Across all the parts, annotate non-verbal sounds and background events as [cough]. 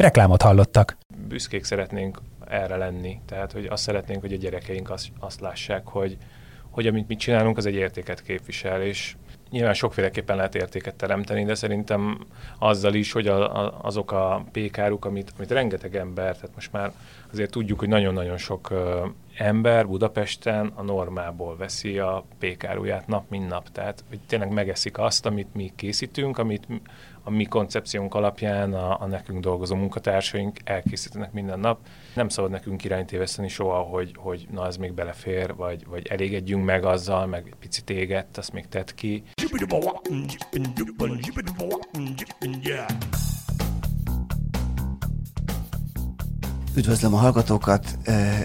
Reklámot hallottak büszkék szeretnénk erre lenni. Tehát, hogy azt szeretnénk, hogy a gyerekeink azt, azt lássák, hogy, hogy amit mi csinálunk, az egy értéket képvisel, és nyilván sokféleképpen lehet értéket teremteni, de szerintem azzal is, hogy a, a, azok a pékáruk, amit, amit rengeteg ember, tehát most már azért tudjuk, hogy nagyon-nagyon sok ö, ember Budapesten a normából veszi a pékáruját nap, mint nap. Tehát, hogy tényleg megeszik azt, amit mi készítünk, amit a mi koncepciónk alapján a, a nekünk dolgozó munkatársaink elkészítenek minden nap. Nem szabad nekünk irányt éveszteni soha, hogy, hogy na ez még belefér, vagy, vagy elégedjünk meg azzal, meg egy picit égett, azt még tett ki. Üdvözlöm a hallgatókat,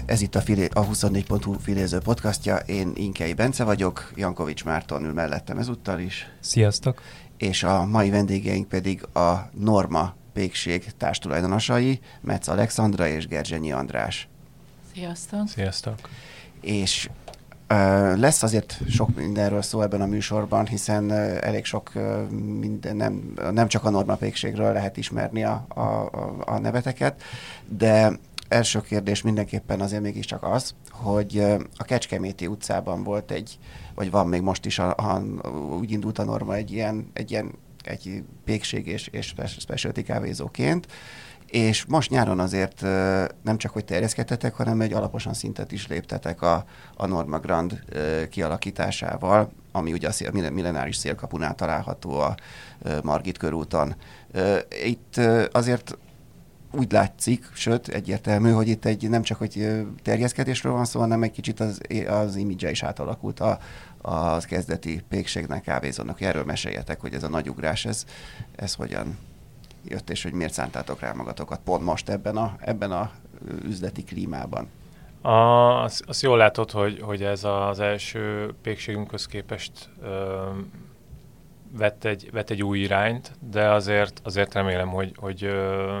ez itt a, filé, a 24.hu filéző podcastja, én Inkei Bence vagyok, Jankovics Márton ül mellettem ezúttal is. Sziasztok! És a mai vendégeink pedig a Norma pékség társtulajdonosai, Metz Alexandra és Gerzsenyi András. Sziasztok! Sziasztok! És Uh, lesz azért sok mindenről szó ebben a műsorban, hiszen uh, elég sok uh, minden, nem, nem csak a Norma pékségről lehet ismerni a, a, a neveteket, de első kérdés mindenképpen azért mégiscsak az, hogy a Kecskeméti utcában volt egy, vagy van még most is, a, a, úgy indult a norma egy ilyen, egy ilyen egy pékség és, és specialty kávézóként, és most nyáron azért nem csak, hogy terjeszkedtetek, hanem egy alaposan szintet is léptetek a, a Norma Grand kialakításával, ami ugye a millenáris szélkapunál található a Margit körúton. Itt azért úgy látszik, sőt, egyértelmű, hogy itt egy nem csak hogy terjeszkedésről van szó, hanem egy kicsit az, az imidzse is átalakult a, az kezdeti pékségnek, kávézónak. Erről meséljetek, hogy ez a nagy ugrás, ez, ez hogyan jött, és hogy miért szántátok rá magatokat pont most ebben a, ebben a üzleti klímában. A, azt, azt jól látod, hogy, hogy ez az első pékségünkhöz képest ö, vett, egy, vett egy új irányt, de azért, azért remélem, hogy, hogy ö,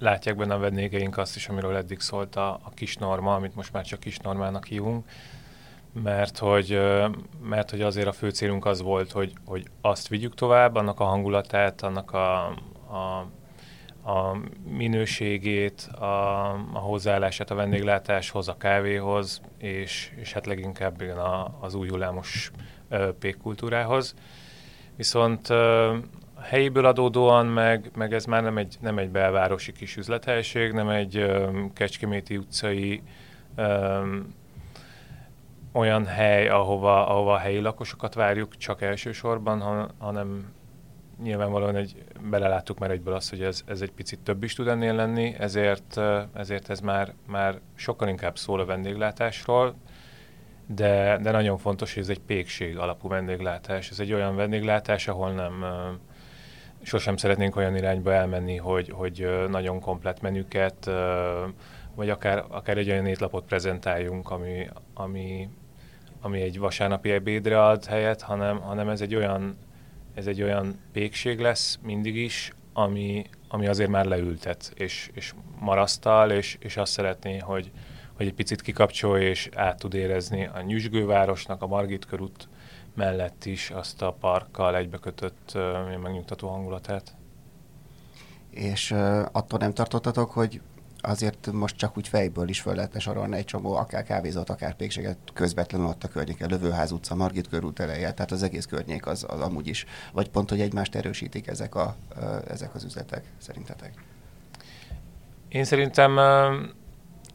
látják benne a vendégeink azt is, amiről eddig szólt a, a kis norma, amit most már csak kis normának hívunk, mert hogy, mert hogy azért a fő célunk az volt, hogy, hogy azt vigyük tovább, annak a hangulatát, annak a, a, a minőségét, a, a hozzáállását a vendéglátáshoz, a kávéhoz, és, és hát leginkább a, az új hullámos pékkultúrához. Viszont a adódóan, meg, meg ez már nem egy, nem egy belvárosi kis üzlethelység, nem egy um, Kecskeméti utcai um, olyan hely, ahova, ahova a helyi lakosokat várjuk csak elsősorban, hanem nyilvánvalóan egy, beleláttuk már egyből azt, hogy ez, ez egy picit több is tud ennél lenni, ezért, ezért ez már, már sokkal inkább szól a vendéglátásról, de, de nagyon fontos, hogy ez egy pékség alapú vendéglátás. Ez egy olyan vendéglátás, ahol nem, sosem szeretnénk olyan irányba elmenni, hogy, hogy nagyon komplet menüket, vagy akár, akár egy olyan étlapot prezentáljunk, ami, ami, ami egy vasárnapi ebédre ad helyet, hanem, hanem ez egy olyan ez egy olyan pékség lesz mindig is, ami, ami azért már leültet, és, és marasztal, és, és azt szeretné, hogy, hogy egy picit kikapcsolja, és át tud érezni a nyüzsgővárosnak, a Margit körút mellett is azt a parkkal egybekötött megnyugtató hangulatát. És uh, attól nem tartottatok, hogy azért most csak úgy fejből is föl lehetne sorolni egy csomó, akár kávézót, akár pékséget közvetlenül ott a környéke, Lövőház utca, Margit körút eleje, tehát az egész környék az, az amúgy is, vagy pont, hogy egymást erősítik ezek, a, ezek az üzletek, szerintetek? Én szerintem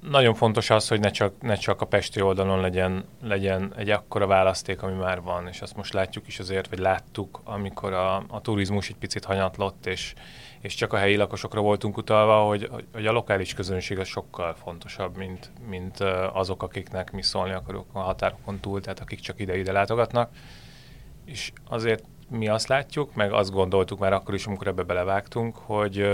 nagyon fontos az, hogy ne csak, ne csak a pesti oldalon legyen, legyen egy akkora választék, ami már van, és azt most látjuk is azért, vagy láttuk, amikor a, a turizmus egy picit hanyatlott, és, és csak a helyi lakosokra voltunk utalva, hogy, hogy a lokális közönség az sokkal fontosabb, mint, mint azok, akiknek mi szólni akarok a határokon túl, tehát akik csak ide-ide látogatnak. És azért mi azt látjuk, meg azt gondoltuk már akkor is, amikor ebbe belevágtunk, hogy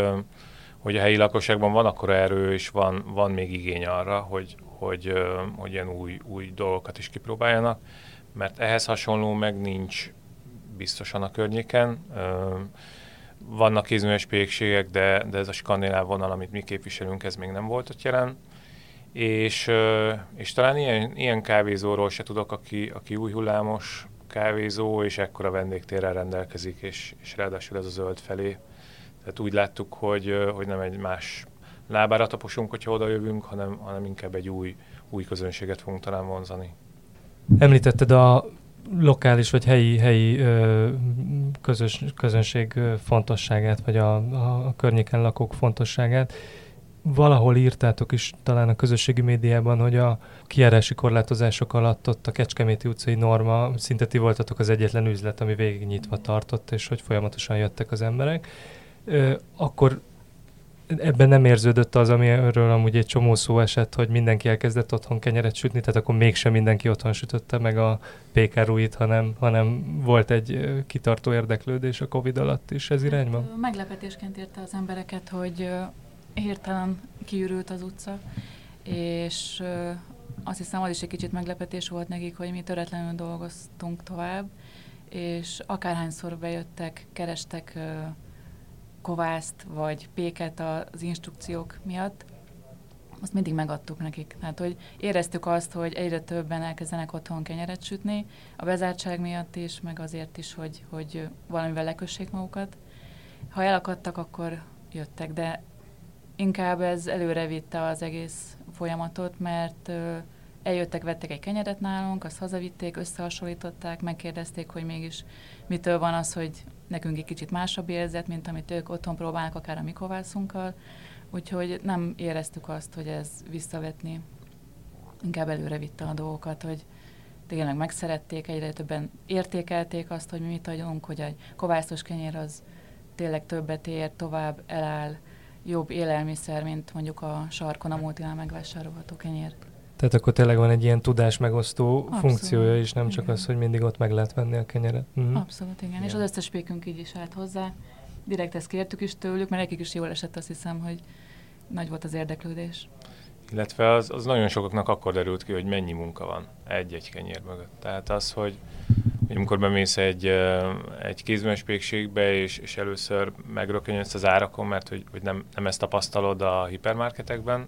hogy a helyi lakosságban van akkora erő, és van, van még igény arra, hogy, hogy, hogy ilyen új, új dolgokat is kipróbáljanak, mert ehhez hasonló meg nincs biztosan a környéken. Vannak kézműves pékségek, de, de ez a skandináv vonal, amit mi képviselünk, ez még nem volt ott jelen. És, és talán ilyen, ilyen kávézóról se tudok, aki, aki új hullámos kávézó, és ekkora vendégtérrel rendelkezik, és, és ráadásul ez a zöld felé. Tehát úgy láttuk, hogy, hogy nem egy más lábára taposunk, hogyha oda jövünk, hanem, hanem inkább egy új, új közönséget fogunk talán vonzani. Említetted a lokális vagy helyi, helyi közös, közönség fontosságát, vagy a, a, környéken lakók fontosságát. Valahol írtátok is talán a közösségi médiában, hogy a kiárási korlátozások alatt ott a Kecskeméti utcai norma, szinte ti voltatok az egyetlen üzlet, ami végig nyitva tartott, és hogy folyamatosan jöttek az emberek. Akkor ebben nem érződött az, amiről amúgy egy csomó szó esett, hogy mindenki elkezdett otthon kenyeret sütni, tehát akkor mégsem mindenki otthon sütötte meg a pékárúit, hanem, hanem volt egy kitartó érdeklődés a Covid alatt is ez irányban? Hát, meglepetésként érte az embereket, hogy hirtelen kiürült az utca, és azt hiszem az is egy kicsit meglepetés volt nekik, hogy mi töretlenül dolgoztunk tovább, és akárhányszor bejöttek, kerestek kovászt vagy péket az instrukciók miatt, azt mindig megadtuk nekik. Tehát, hogy éreztük azt, hogy egyre többen elkezdenek otthon kenyeret sütni, a bezártság miatt is, meg azért is, hogy, hogy valamivel lekössék magukat. Ha elakadtak, akkor jöttek, de inkább ez előre vitte az egész folyamatot, mert eljöttek, vettek egy kenyeret nálunk, azt hazavitték, összehasonlították, megkérdezték, hogy mégis mitől van az, hogy nekünk egy kicsit másabb érzet, mint amit ők otthon próbálnak, akár a mikovászunkkal, úgyhogy nem éreztük azt, hogy ez visszavetni, inkább előre vitte a dolgokat, hogy tényleg megszerették, egyre többen értékelték azt, hogy mi mit adjunk, hogy egy kovászos kenyér az tényleg többet ér, tovább eláll, jobb élelmiszer, mint mondjuk a sarkon a multinál megvásárolható kenyér. Tehát akkor tényleg van egy ilyen tudás megosztó Abszolút. funkciója is, nem csak igen. az, hogy mindig ott meg lehet venni a kenyeret. Mm. Abszolút, igen. igen. És az összes pékünk így is állt hozzá. Direkt ezt kértük is tőlük, mert nekik is jól esett, azt hiszem, hogy nagy volt az érdeklődés. Illetve az, az nagyon sokaknak akkor derült ki, hogy mennyi munka van egy-egy kenyér mögött. Tehát az, hogy, hogy amikor bemész egy, egy kézműves pékségbe, és, és először megrökönyödsz az árakon, mert hogy, hogy nem, nem ezt tapasztalod a hipermarketekben,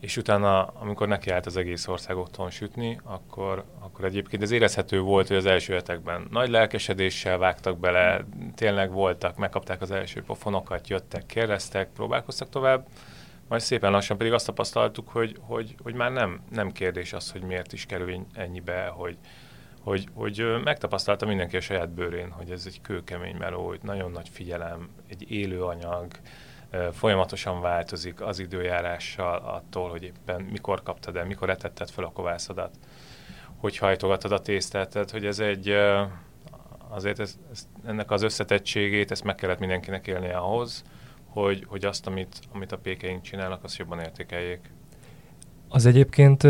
és utána, amikor neki állt az egész ország otthon sütni, akkor, akkor egyébként ez érezhető volt, hogy az első hetekben nagy lelkesedéssel vágtak bele, tényleg voltak, megkapták az első pofonokat, jöttek, kérdeztek, próbálkoztak tovább, majd szépen lassan pedig azt tapasztaltuk, hogy, hogy, hogy már nem, nem kérdés az, hogy miért is kerül ennyibe, hogy, hogy, hogy megtapasztalta mindenki a saját bőrén, hogy ez egy kőkemény meló, hogy nagyon nagy figyelem, egy élő anyag, folyamatosan változik az időjárással attól, hogy éppen mikor kaptad el, mikor etetted fel a kovászodat, hogy hajtogatod a tésztát, tehát hogy ez egy, azért ez, ez, ennek az összetettségét, ezt meg kellett mindenkinek élni ahhoz, hogy, hogy azt, amit, amit a pékeink csinálnak, azt jobban értékeljék. Az egyébként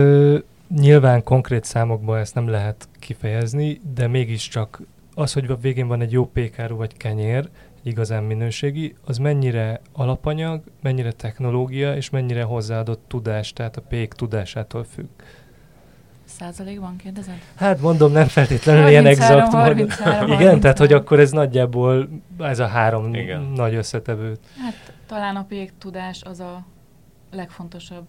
nyilván konkrét számokban ezt nem lehet kifejezni, de mégiscsak az, hogy a végén van egy jó pékáru vagy kenyér, igazán minőségi, az mennyire alapanyag, mennyire technológia, és mennyire hozzáadott tudás, tehát a pék tudásától függ. Százalékban kérdezed? Hát mondom, nem feltétlenül 33, ilyen exakt. 33, 33, Igen, tehát hogy akkor ez nagyjából ez a három Igen. nagy összetevő. Hát talán a pék tudás az a legfontosabb.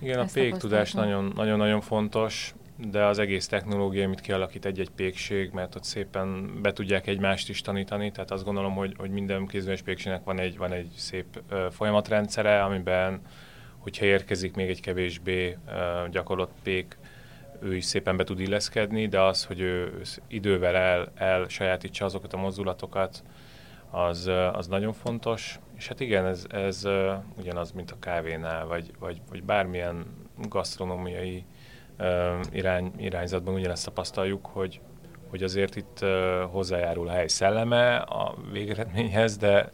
Igen, Ezt a pék tudás nagyon-nagyon fontos de az egész technológia, amit kialakít egy-egy pékség, mert ott szépen be tudják egymást is tanítani, tehát azt gondolom, hogy, hogy minden kézműves pékségnek van egy, van egy szép uh, folyamatrendszere, amiben, hogyha érkezik még egy kevésbé uh, gyakorlott pék, ő is szépen be tud illeszkedni, de az, hogy ő idővel el, el sajátítsa azokat a mozdulatokat, az, az nagyon fontos. És hát igen, ez, ez ugyanaz, mint a kávénál, vagy, vagy, vagy bármilyen gasztronómiai irány, irányzatban ugyanezt tapasztaljuk, hogy, hogy azért itt hozzájárul a hely szelleme a végeredményhez, de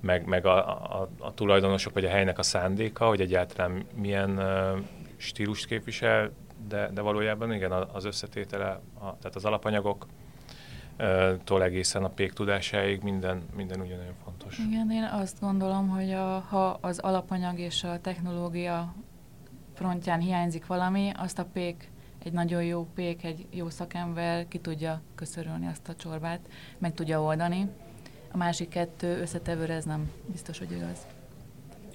meg, meg a, a, a tulajdonosok vagy a helynek a szándéka, hogy egyáltalán milyen stílust képvisel, de, de valójában igen, az összetétele, a, tehát az alapanyagok, tól egészen a pék tudásáig minden, minden ugyanolyan fontos. Igen, én azt gondolom, hogy a, ha az alapanyag és a technológia frontján hiányzik valami, azt a pék, egy nagyon jó pék, egy jó szakember ki tudja köszörülni azt a csorbát, meg tudja oldani. A másik kettő összetevőre ez nem biztos, hogy igaz.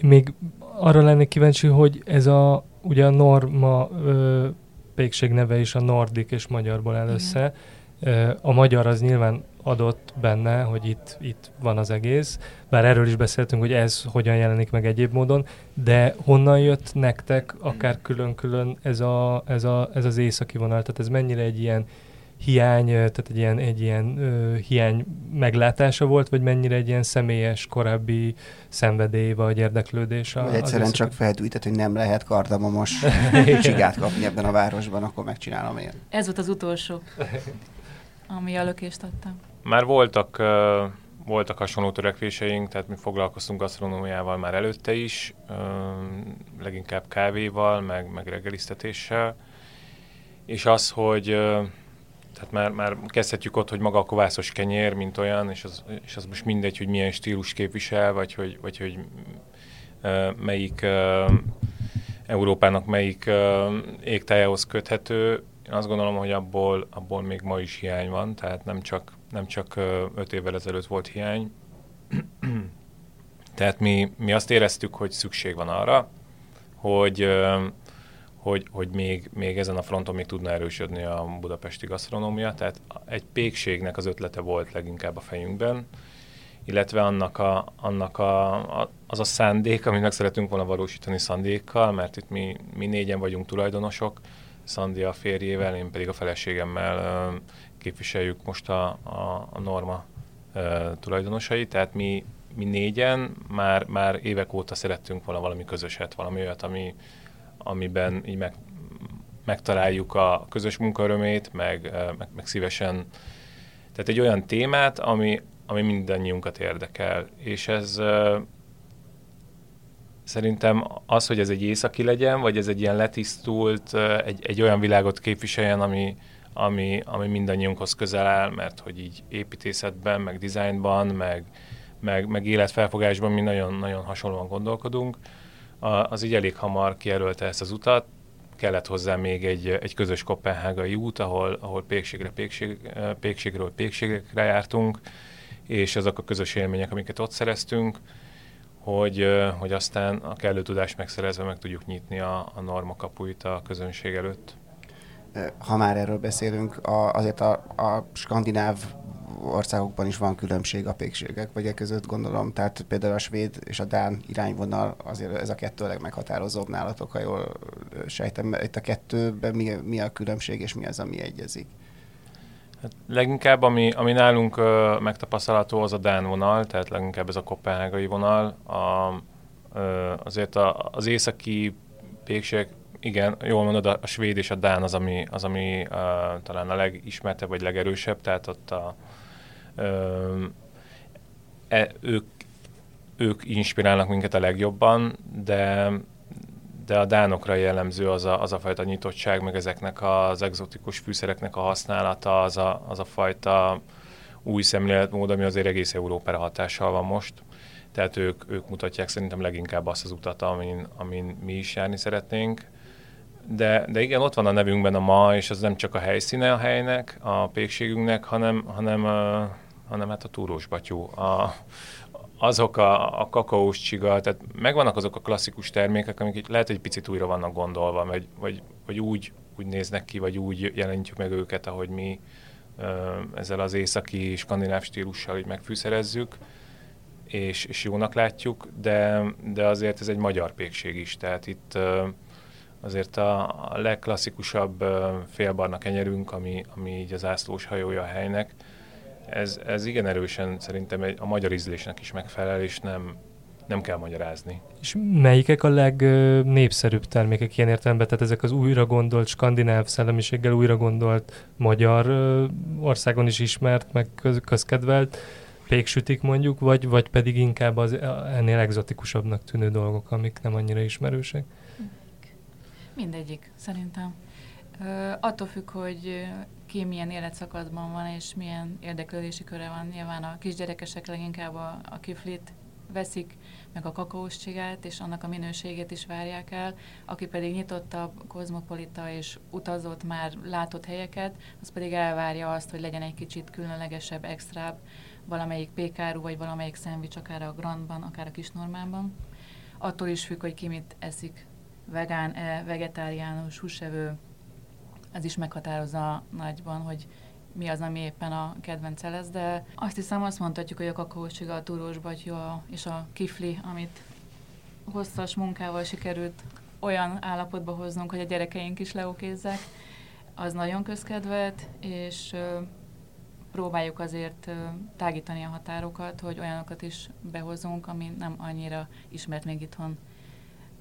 Még arra lennék kíváncsi, hogy ez a, ugye a norma ö, pékség neve is a nordik és magyarból áll össze. A magyar az nyilván adott benne, hogy itt, itt van az egész, bár erről is beszéltünk, hogy ez hogyan jelenik meg egyéb módon, de honnan jött nektek akár külön-külön ez, a, ez, a, ez az északi vonal, tehát ez mennyire egy ilyen hiány, tehát egy ilyen, egy ilyen ö, hiány meglátása volt, vagy mennyire egy ilyen személyes korábbi szenvedély vagy érdeklődés? A, egyszerűen csak feldújtett, hogy nem lehet kardamomos [laughs] csigát kapni ebben a városban, akkor megcsinálom én. Ez volt az utolsó, ami a lökést adtam. Már voltak, voltak hasonló törekvéseink, tehát mi foglalkoztunk gasztronómiával már előtte is, leginkább kávéval, meg, meg reggelisztetéssel, és az, hogy tehát már, már kezdhetjük ott, hogy maga a kovászos kenyér, mint olyan, és az, és az most mindegy, hogy milyen stílus képvisel, vagy hogy, vagy hogy melyik Európának melyik égtájához köthető. Én azt gondolom, hogy abból, abból még ma is hiány van, tehát nem csak, nem csak öt évvel ezelőtt volt hiány. [clears throat] tehát mi, mi azt éreztük, hogy szükség van arra, hogy hogy, hogy még, még ezen a fronton még tudna erősödni a budapesti gasztronómia. Tehát egy pékségnek az ötlete volt leginkább a fejünkben, illetve annak, a, annak a, az a szándék, amit meg szeretünk volna valósítani Szandékkal, mert itt mi, mi négyen vagyunk tulajdonosok, Szandi a férjével, én pedig a feleségemmel képviseljük most a, a, a Norma tulajdonosai, tehát mi, mi négyen már, már évek óta szerettünk volna valami közöset, valami olyat, ami, amiben így meg, megtaláljuk a közös munkaörömét, meg, meg, meg szívesen, tehát egy olyan témát, ami, ami mindannyiunkat érdekel, és ez szerintem az, hogy ez egy északi legyen, vagy ez egy ilyen letisztult, egy, egy olyan világot képviseljen, ami, ami, ami mindannyiunkhoz közel áll, mert hogy így építészetben, meg dizájnban, meg, meg, meg életfelfogásban mi nagyon-nagyon hasonlóan gondolkodunk, az így elég hamar kijelölte ezt az utat, kellett hozzá még egy, egy közös kopenhágai út, ahol, ahol pékségre, pékség, pékségről pékségekre jártunk, és azok a közös élmények, amiket ott szereztünk, hogy, hogy aztán a kellő tudást megszerezve meg tudjuk nyitni a, a norma kapuit a közönség előtt. Ha már erről beszélünk, a, azért a, a skandináv országokban is van különbség a pékségek vagy e között, gondolom. Tehát például a svéd és a dán irányvonal, azért ez a kettő a legmeghatározóbb nálatok, ha jól sejtem. Itt a kettőben mi, mi a különbség, és mi az, ami egyezik? Hát leginkább, ami, ami nálunk ö, megtapasztalható, az a Dán vonal, tehát leginkább ez a kopenhágai vonal. A, ö, azért a, az északi pékség, igen, jól mondod, a, svéd és a dán az, ami, az, ami ö, talán a legismertebb vagy legerősebb, tehát ott a, e, ők, ők inspirálnak minket a legjobban, de, de a dánokra jellemző az a, az a fajta nyitottság, meg ezeknek az egzotikus fűszereknek a használata, az a, az a fajta új szemléletmód, ami azért egész Európára hatással van most. Tehát ők, ők mutatják szerintem leginkább azt az utat, amin, amin mi is járni szeretnénk. De, de igen, ott van a nevünkben a ma, és az nem csak a helyszíne a helynek, a pékségünknek, hanem, hanem hanem hát a túrós batyú, a, azok a, a kakaós csiga, tehát megvannak azok a klasszikus termékek, amik lehet, hogy picit újra vannak gondolva, vagy, vagy, vagy úgy, úgy néznek ki, vagy úgy jelentjük meg őket, ahogy mi ezzel az északi skandináv stílussal így megfűszerezzük, és, és jónak látjuk, de, de azért ez egy magyar pékség is, tehát itt azért a, a legklasszikusabb félbarna kenyerünk, ami, ami így az ászlós hajója a helynek, ez, ez igen erősen szerintem egy, a magyar ízlésnek is megfelel, és nem, nem kell magyarázni. És melyikek a legnépszerűbb termékek ilyen értelemben? Tehát ezek az újra gondolt, skandináv szellemiséggel újra gondolt magyar országon is ismert, meg köz, közkedvelt péksütik mondjuk, vagy, vagy pedig inkább az ennél egzotikusabbnak tűnő dolgok, amik nem annyira ismerősek? Mindegyik, szerintem. Uh, attól függ, hogy ki milyen életszakaszban van, és milyen érdeklődési köre van. Nyilván a kisgyerekesek leginkább a, a kiflit veszik, meg a kakaós csigát, és annak a minőségét is várják el. Aki pedig nyitottabb, kozmopolita és utazott már látott helyeket, az pedig elvárja azt, hogy legyen egy kicsit különlegesebb, extrább, valamelyik pékáru, vagy valamelyik szendvics, akár a Grandban, akár a kis normában. Attól is függ, hogy ki mit eszik, vegán-e, vegetáriánus, húsevő, ez is meghatározza nagyban, hogy mi az, ami éppen a kedvence lesz, de azt hiszem azt mondhatjuk, hogy a kakaócsiga, a turós batyja és a kifli, amit hosszas munkával sikerült olyan állapotba hoznunk, hogy a gyerekeink is leokézzek, az nagyon közkedvet, és próbáljuk azért tágítani a határokat, hogy olyanokat is behozunk, ami nem annyira ismert még itthon,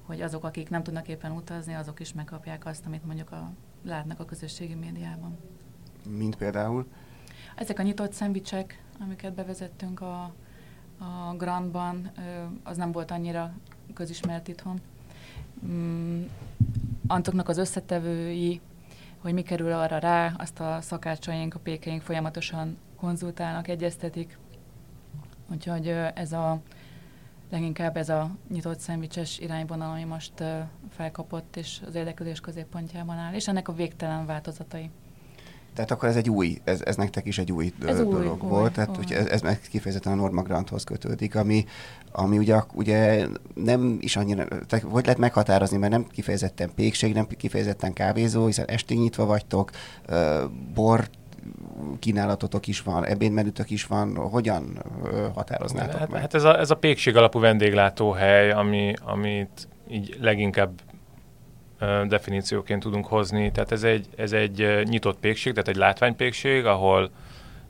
hogy azok, akik nem tudnak éppen utazni, azok is megkapják azt, amit mondjuk a, látnak a közösségi médiában. Mint például? Ezek a nyitott szendvicsek, amiket bevezettünk a, a Grandban, az nem volt annyira közismert itthon. Mm, Antoknak az összetevői, hogy mi kerül arra rá, azt a szakácsaink, a pékeink folyamatosan konzultálnak, egyeztetik. Úgyhogy ez a leginkább ez a nyitott szendvicses irányvonal, ami most felkapott, és az érdeklődés középpontjában áll, és ennek a végtelen változatai. Tehát akkor ez egy új, ez, ez nektek is egy új ez dolog új, volt, új, tehát új. Ez, ez meg kifejezetten a Norma Granthoz kötődik, ami, ami ugye, ugye nem is annyira, tehát hogy lehet meghatározni, mert nem kifejezetten pékség, nem kifejezetten kávézó, hiszen estig nyitva vagytok, bor kínálatotok is van, ebédmenütök is van, hogyan határoznátok hát, meg? Hát ez a, ez a pékség alapú vendéglátóhely, ami, amit így leginkább definícióként tudunk hozni. Tehát ez egy, ez egy nyitott pékség, tehát egy látványpékség, ahol,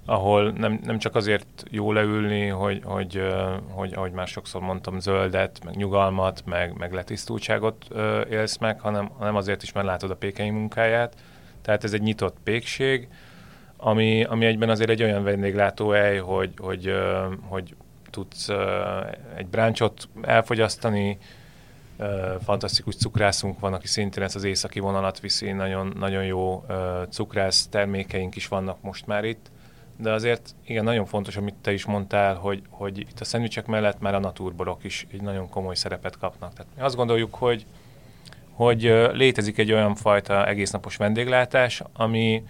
ahol nem, nem csak azért jó leülni, hogy, hogy, hogy, ahogy már sokszor mondtam, zöldet, meg nyugalmat, meg, meg letisztultságot élsz meg, hanem, hanem azért is, mert látod a pékei munkáját. Tehát ez egy nyitott pékség, ami, ami egyben azért egy olyan vendéglátóhely, hogy, hogy, hogy tudsz egy bráncsot elfogyasztani, fantasztikus cukrászunk van, aki szintén ezt az északi vonalat viszi, nagyon, nagyon jó cukrász termékeink is vannak most már itt, de azért igen, nagyon fontos, amit te is mondtál, hogy, hogy itt a szendvicsek mellett már a naturborok is egy nagyon komoly szerepet kapnak. Tehát mi azt gondoljuk, hogy, hogy létezik egy olyan fajta egésznapos vendéglátás, ami,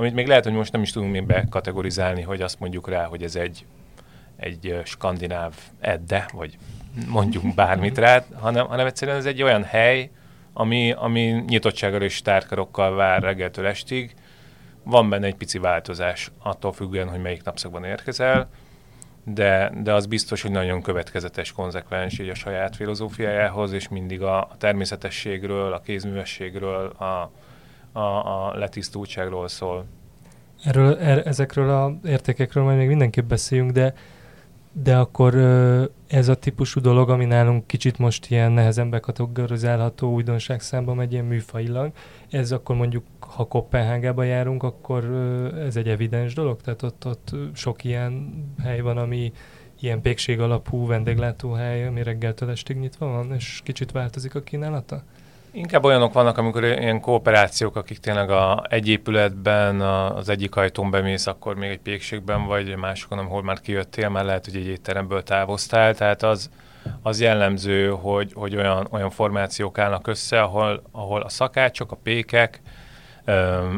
amit még lehet, hogy most nem is tudunk még bekategorizálni, hogy azt mondjuk rá, hogy ez egy, egy skandináv edde, vagy mondjunk bármit rá, hanem, hanem egyszerűen ez egy olyan hely, ami, ami nyitottsággal és tárkarokkal vár reggeltől estig. Van benne egy pici változás, attól függően, hogy melyik napszakban érkezel, de, de az biztos, hogy nagyon következetes, konzekvens így a saját filozófiájához, és mindig a, a természetességről, a kézművességről, a, a, a letisztultságról szól. Erről, er, ezekről a értékekről majd még mindenképp beszéljünk, de de akkor ez a típusú dolog, ami nálunk kicsit most ilyen nehezen bekategorizálható újdonság számba megy ilyen műfajilag, ez akkor mondjuk, ha Kopenhágába járunk, akkor ez egy evidens dolog? Tehát ott, ott sok ilyen hely van, ami ilyen pékség alapú vendéglátóhely, ami reggeltől estig nyitva van, és kicsit változik a kínálata? Inkább olyanok vannak, amikor ilyen kooperációk, akik tényleg a, egy épületben, a, az egyik ajtón bemész, akkor még egy pékségben vagy, másikon, ahol már kijöttél, már lehet, hogy egy étteremből távoztál, tehát az, az jellemző, hogy, hogy olyan, olyan formációk állnak össze, ahol, ahol a szakácsok, a pékek,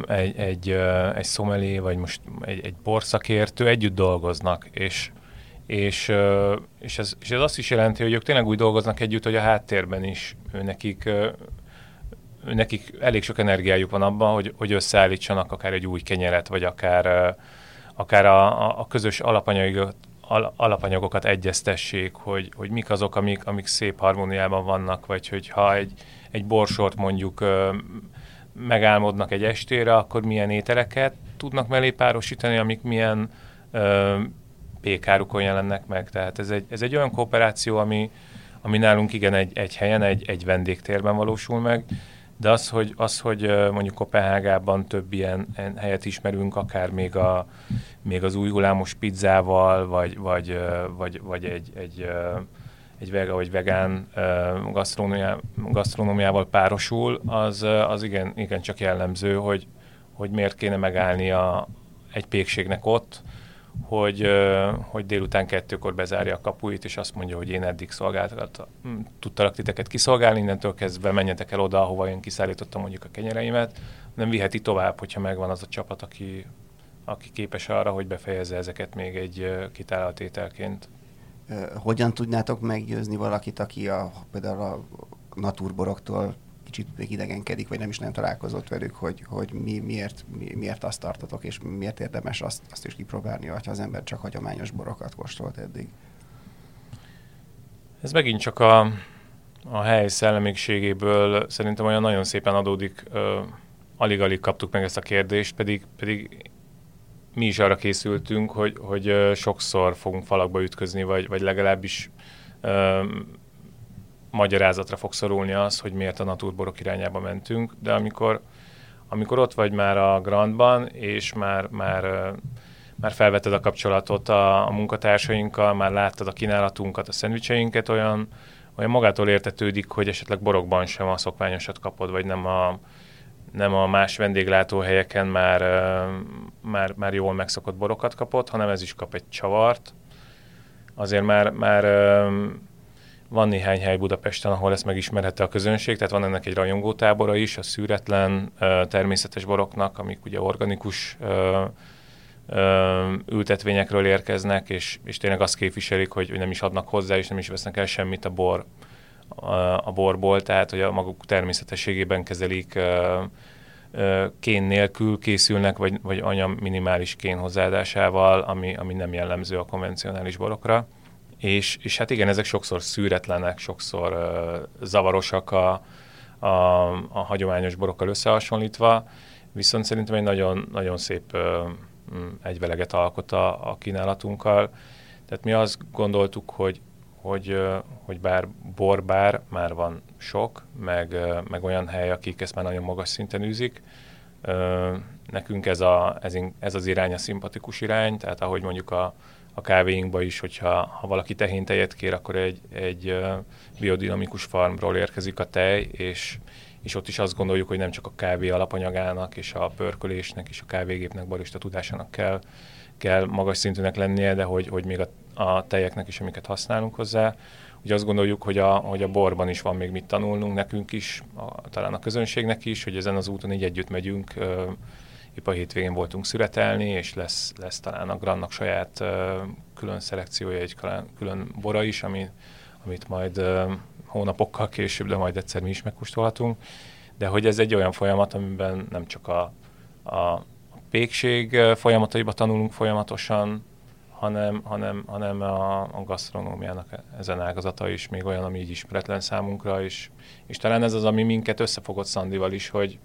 egy, egy, egy szomelé, vagy most egy, egy borszakértő együtt dolgoznak, és, és, és, ez, és ez azt is jelenti, hogy ők tényleg úgy dolgoznak együtt, hogy a háttérben is ő nekik nekik elég sok energiájuk van abban, hogy, hogy összeállítsanak akár egy új kenyeret, vagy akár, akár a, a, közös alapanyagokat, alapanyagokat egyeztessék, hogy, hogy mik azok, amik, amik szép harmóniában vannak, vagy hogy ha egy, egy borsort mondjuk megálmodnak egy estére, akkor milyen ételeket tudnak mellé párosítani, amik milyen ö, pékárukon jelennek meg. Tehát ez egy, ez egy olyan kooperáció, ami, ami nálunk igen egy, egy helyen, egy, egy vendégtérben valósul meg, de az, hogy, az, hogy mondjuk Kopenhágában több ilyen helyet ismerünk, akár még, a, még az új hullámos pizzával, vagy, vagy, vagy, vagy egy, egy, egy vega vagy vegán gasztronómiával párosul, az, az igen, igen csak jellemző, hogy, hogy miért kéne megállni a, egy pékségnek ott, hogy, hogy délután kettőkor bezárja a kapuit, és azt mondja, hogy én eddig szolgáltat, hm, tudtalak titeket kiszolgálni, innentől kezdve menjetek el oda, ahova én kiszállítottam mondjuk a kenyereimet, nem viheti tovább, hogyha megvan az a csapat, aki, aki képes arra, hogy befejezze ezeket még egy kitállatételként. Hogyan tudnátok meggyőzni valakit, aki a, például a naturboroktól kicsit idegenkedik, vagy nem is nem találkozott velük, hogy, hogy mi, miért, mi, miért azt tartotok, és miért érdemes azt, azt is kipróbálni, ha az ember csak hagyományos borokat kóstolt eddig. Ez megint csak a, a hely szellemiségéből szerintem olyan nagyon szépen adódik, alig-alig kaptuk meg ezt a kérdést, pedig, pedig mi is arra készültünk, hogy, hogy sokszor fogunk falakba ütközni, vagy, vagy legalábbis magyarázatra fog szorulni az, hogy miért a naturborok irányába mentünk, de amikor, amikor ott vagy már a Grandban, és már, már, már felvetted a kapcsolatot a, a munkatársainkkal, már láttad a kínálatunkat, a szendvicseinket, olyan, olyan magától értetődik, hogy esetleg borokban sem a szokványosat kapod, vagy nem a, nem a más vendéglátóhelyeken már, már, már jól megszokott borokat kapott, hanem ez is kap egy csavart. Azért már, már van néhány hely Budapesten, ahol ezt megismerhette a közönség, tehát van ennek egy rajongótábora is, a szűretlen természetes boroknak, amik ugye organikus ültetvényekről érkeznek, és, és tényleg azt képviselik, hogy, hogy nem is adnak hozzá, és nem is vesznek el semmit a bor a, a borból, tehát hogy a maguk természetességében kezelik kén nélkül készülnek, vagy, vagy anya minimális kén hozzáadásával, ami, ami nem jellemző a konvencionális borokra. És, és hát igen, ezek sokszor szűretlenek, sokszor uh, zavarosak a, a, a hagyományos borokkal összehasonlítva, viszont szerintem egy nagyon, nagyon szép uh, egyveleget alkot a, a kínálatunkkal. Tehát mi azt gondoltuk, hogy, hogy, hogy bár borbár már van sok, meg, meg olyan hely, akik ezt már nagyon magas szinten űzik, nekünk ez, a, ez, ez az irány a szimpatikus irány, tehát ahogy mondjuk a, a kávéinkba is, hogyha ha valaki tehéntejet kér, akkor egy, egy biodinamikus farmról érkezik a tej, és, és ott is azt gondoljuk, hogy nem csak a kávé alapanyagának és a pörkölésnek és a kávégépnek, barista tudásának kell, kell magas szintűnek lennie, de hogy, hogy még a, a tejeknek is, amiket használunk hozzá. Ugye azt gondoljuk, hogy a, hogy a borban is van még mit tanulnunk nekünk is, a, talán a közönségnek is, hogy ezen az úton így együtt megyünk, épp a hétvégén voltunk szüretelni, és lesz, lesz talán a Grannak saját külön szelekciója, egy külön bora is, ami, amit majd hónapokkal később, de majd egyszer mi is megkóstolhatunk. De hogy ez egy olyan folyamat, amiben nem csak a, a pékség folyamataiba tanulunk folyamatosan, hanem, hanem, hanem a, a gasztronómiának ezen ágazata is még olyan, ami így ismeretlen számunkra, és, és talán ez az, ami minket összefogott Szandival is, hogy,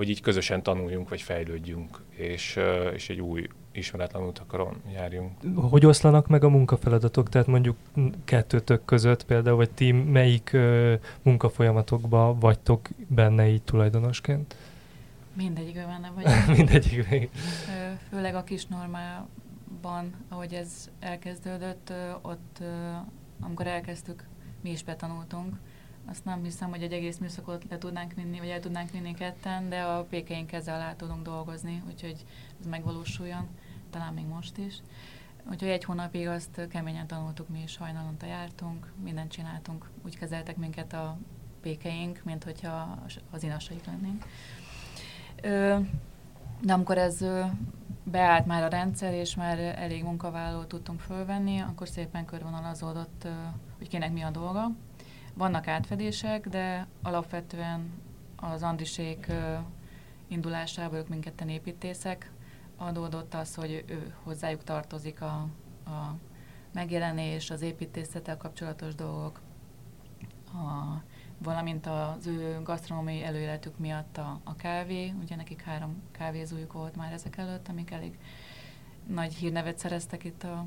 hogy így közösen tanuljunk, vagy fejlődjünk, és, és egy új ismeretlen utakaron járjunk. Hogy oszlanak meg a munkafeladatok? Tehát mondjuk kettőtök között például, vagy ti melyik munkafolyamatokban vagytok benne így tulajdonosként? Mindegyikben benne vagyok. [laughs] Mindegyikben. Főleg a kis normában, ahogy ez elkezdődött, ott, amikor elkezdtük, mi is betanultunk, azt nem hiszem, hogy egy egész műszakot le tudnánk vinni, vagy el tudnánk vinni ketten, de a pékeink ezzel alá tudunk dolgozni, úgyhogy ez megvalósuljon, talán még most is. Úgyhogy egy hónapig azt keményen tanultuk, mi is hajnalonta jártunk, mindent csináltunk, úgy kezeltek minket a pékeink, mint hogyha az inasaik lennénk. De amikor ez beállt már a rendszer, és már elég munkavállalót tudtunk fölvenni, akkor szépen körvonalazódott, hogy kinek mi a dolga vannak átfedések, de alapvetően az Andisék indulásából ők mindketten építészek, adódott az, hogy ő hozzájuk tartozik a, a megjelenés, az építészettel kapcsolatos dolgok, a, valamint az ő gasztronómiai előéletük miatt a, a kávé, ugye nekik három kávézójuk volt már ezek előtt, amik elég nagy hírnevet szereztek itt a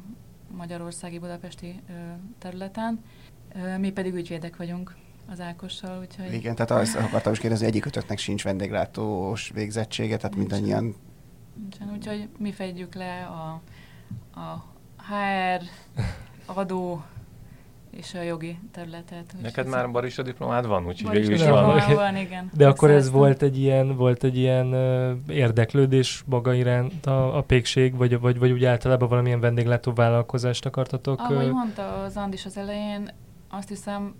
magyarországi budapesti ö, területen, mi pedig ügyvédek vagyunk az Ákossal, úgyhogy... Igen, tehát azt akartam is kérdezni, egyikötöknek sincs vendéglátós végzettsége, tehát Nincs. mindannyian... Nincsen, úgyhogy mi fedjük le a, a HR, adó és a jogi területet. Neked már barista diplomád van, úgyhogy végül is van. van, igen. De akkor ez Megszereztem. volt egy ilyen, volt egy ilyen érdeklődés maga iránt a, a pékség, vagy, vagy, vagy úgy általában valamilyen vendéglátó vállalkozást akartatok? Ahogy mondta az Andis az elején, azt hiszem,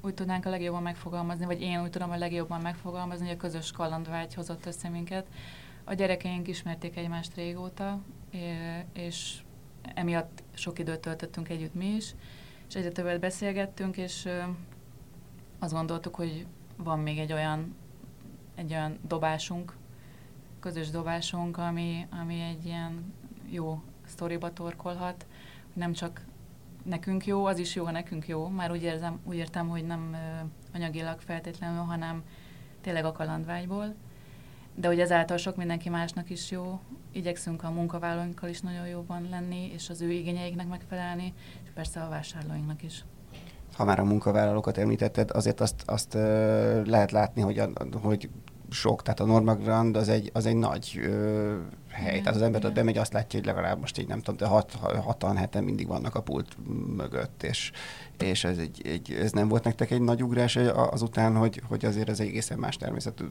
úgy tudnánk a legjobban megfogalmazni, vagy én úgy tudom a legjobban megfogalmazni, hogy a közös kalandvágy hozott össze minket. A gyerekeink ismerték egymást régóta, és emiatt sok időt töltöttünk együtt mi is, és egyre többet beszélgettünk, és azt gondoltuk, hogy van még egy olyan, egy olyan dobásunk, közös dobásunk, ami, ami egy ilyen jó sztoriba torkolhat, hogy nem csak nekünk jó, az is jó, ha nekünk jó. Már úgy, érzem, úgy értem, hogy nem anyagilag feltétlenül, hanem tényleg a kalandvágyból. De hogy ezáltal sok mindenki másnak is jó. Igyekszünk a munkavállalóinkkal is nagyon jóban lenni, és az ő igényeiknek megfelelni, és persze a vásárlóinknak is. Ha már a munkavállalókat említetted, azért azt, azt lehet látni, hogy, a, hogy sok, tehát a Norma Grand az egy, az egy nagy ö, hely. Igen, Tehát az ember ott igen. bemegy, azt látja, hogy legalább most így nem tudom, de hat, hatan, heten mindig vannak a pult mögött, és, és ez, egy, egy, ez nem volt nektek egy nagy ugrás azután, hogy, hogy azért ez egy egészen más természetű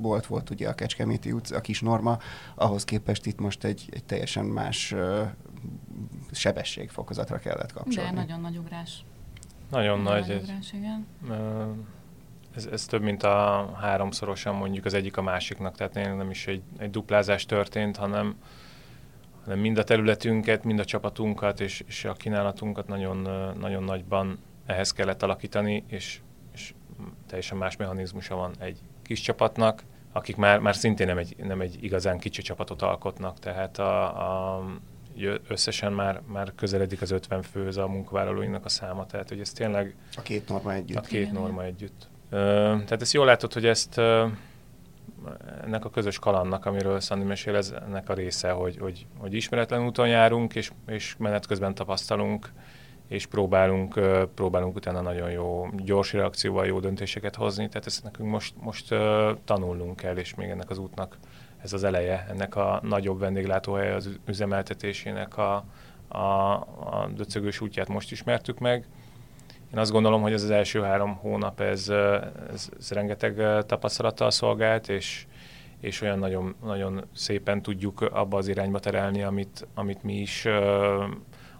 bolt volt ugye a Kecskeméti utca, a kis Norma, ahhoz képest itt most egy, egy teljesen más ö, sebességfokozatra kellett kapcsolni. De nagyon nagy ugrás. Nagyon Nagyon nagy. Ez, ugrás, igen. ö, ez, ez több, mint a háromszorosan mondjuk az egyik a másiknak, tehát nem is egy, egy duplázás történt, hanem, hanem mind a területünket, mind a csapatunkat és, és a kínálatunkat nagyon, nagyon nagyban ehhez kellett alakítani, és, és teljesen más mechanizmusa van egy kis csapatnak, akik már, már szintén nem egy, nem egy igazán kicsi csapatot alkotnak, tehát a, a, összesen már, már közeledik az 50 fő a munkavállalóinknak a száma, tehát hogy ez tényleg A két Norma együtt. a két norma együtt. Tehát ezt jól látod, hogy ezt ennek a közös kalannak, amiről Szandi mesél, ez ennek a része, hogy, hogy, hogy ismeretlen úton járunk, és, és menet közben tapasztalunk, és próbálunk, próbálunk utána nagyon jó, gyors reakcióval jó döntéseket hozni, tehát ezt nekünk most, most tanulnunk kell, és még ennek az útnak ez az eleje, ennek a nagyobb vendéglátóhely az üzemeltetésének a, a, a döcögős útját most ismertük meg, én azt gondolom, hogy ez az első három hónap, ez, ez, ez rengeteg tapasztalattal szolgált, és, és olyan nagyon, nagyon szépen tudjuk abba az irányba terelni, amit, amit mi is,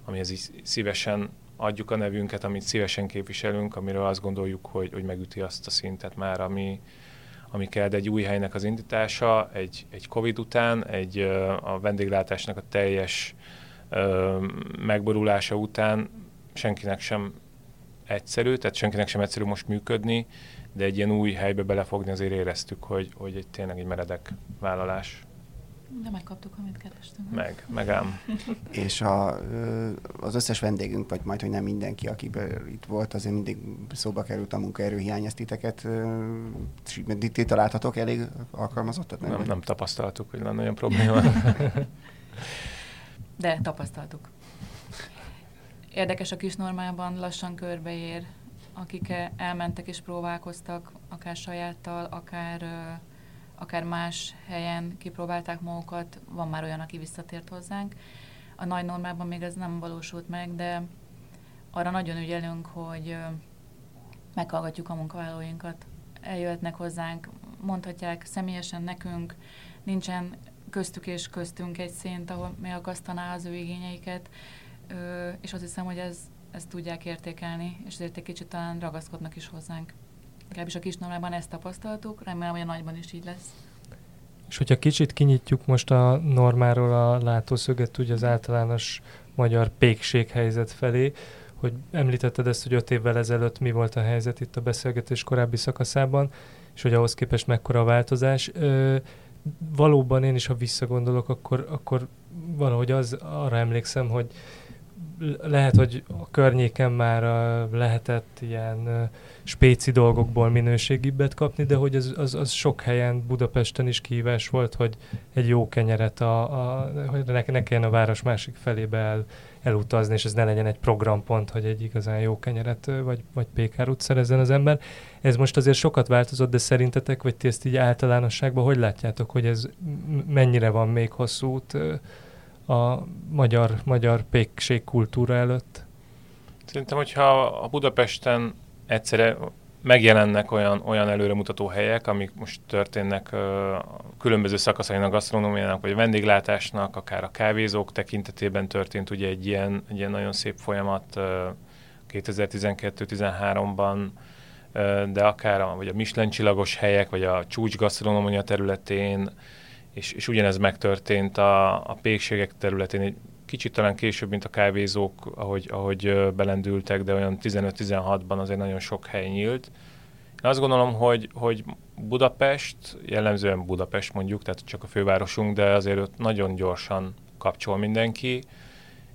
amihez is szívesen adjuk a nevünket, amit szívesen képviselünk, amiről azt gondoljuk, hogy, hogy megüti azt a szintet már, ami, ami kell, egy új helynek az indítása, egy, egy Covid után, egy a vendéglátásnak a teljes megborulása után senkinek sem egyszerű, tehát senkinek sem egyszerű most működni, de egy ilyen új helybe belefogni azért éreztük, hogy, hogy egy, tényleg egy meredek vállalás. De megkaptuk, amit kerestünk. Meg, meg ám. [laughs] És a, az összes vendégünk, vagy majd, hogy nem mindenki, aki itt volt, azért mindig szóba került a munkaerőhiány, ezt titeket ti találtatok elég alkalmazottat? Nem, nem, nem tapasztaltuk, hogy lenne olyan probléma. [laughs] [laughs] De tapasztaltuk. Érdekes a kis normában, lassan körbeér, akik elmentek és próbálkoztak, akár sajáttal, akár, akár más helyen kipróbálták magukat, van már olyan, aki visszatért hozzánk. A nagy normában még ez nem valósult meg, de arra nagyon ügyelünk, hogy meghallgatjuk a munkavállalóinkat. Eljöhetnek hozzánk, mondhatják személyesen nekünk, nincsen köztük és köztünk egy szint, ahol megakasztaná az ő igényeiket, és azt hiszem, hogy ez, ezt tudják értékelni, és ezért egy kicsit talán ragaszkodnak is hozzánk. Legalábbis a kis normában ezt tapasztaltuk, remélem, hogy a nagyban is így lesz. És hogyha kicsit kinyitjuk most a normáról a látószöget, ugye az általános magyar pékség helyzet felé, hogy említetted ezt, hogy öt évvel ezelőtt mi volt a helyzet itt a beszélgetés korábbi szakaszában, és hogy ahhoz képest mekkora a változás. Ö, valóban én is, ha visszagondolok, akkor, akkor valahogy az, arra emlékszem, hogy lehet, hogy a környéken már lehetett ilyen spéci dolgokból minőségibbet kapni, de hogy az, az, az sok helyen Budapesten is kihívás volt, hogy egy jó kenyeret, a, a, hogy ne, ne kelljen a város másik felébe el, elutazni, és ez ne legyen egy programpont, hogy egy igazán jó kenyeret vagy, vagy pékárút szerezzen az ember. Ez most azért sokat változott, de szerintetek, vagy ti ezt így általánosságban, hogy látjátok, hogy ez mennyire van még hosszú út a magyar, magyar pékség kultúra előtt? Szerintem, hogyha a Budapesten egyszerre megjelennek olyan, olyan előremutató helyek, amik most történnek különböző szakaszainak a gasztronómiának, vagy a vendéglátásnak, akár a kávézók tekintetében történt ugye egy ilyen, egy ilyen nagyon szép folyamat uh, 2012-13-ban, uh, de akár a, vagy a Michelin csillagos helyek, vagy a csúcs gasztronómia területén, és, és ugyanez megtörtént a, a pékségek területén, egy kicsit talán később, mint a kávézók, ahogy, ahogy belendültek, de olyan 15-16-ban azért nagyon sok hely nyílt. Én azt gondolom, hogy, hogy Budapest, jellemzően Budapest mondjuk, tehát csak a fővárosunk, de azért ott nagyon gyorsan kapcsol mindenki,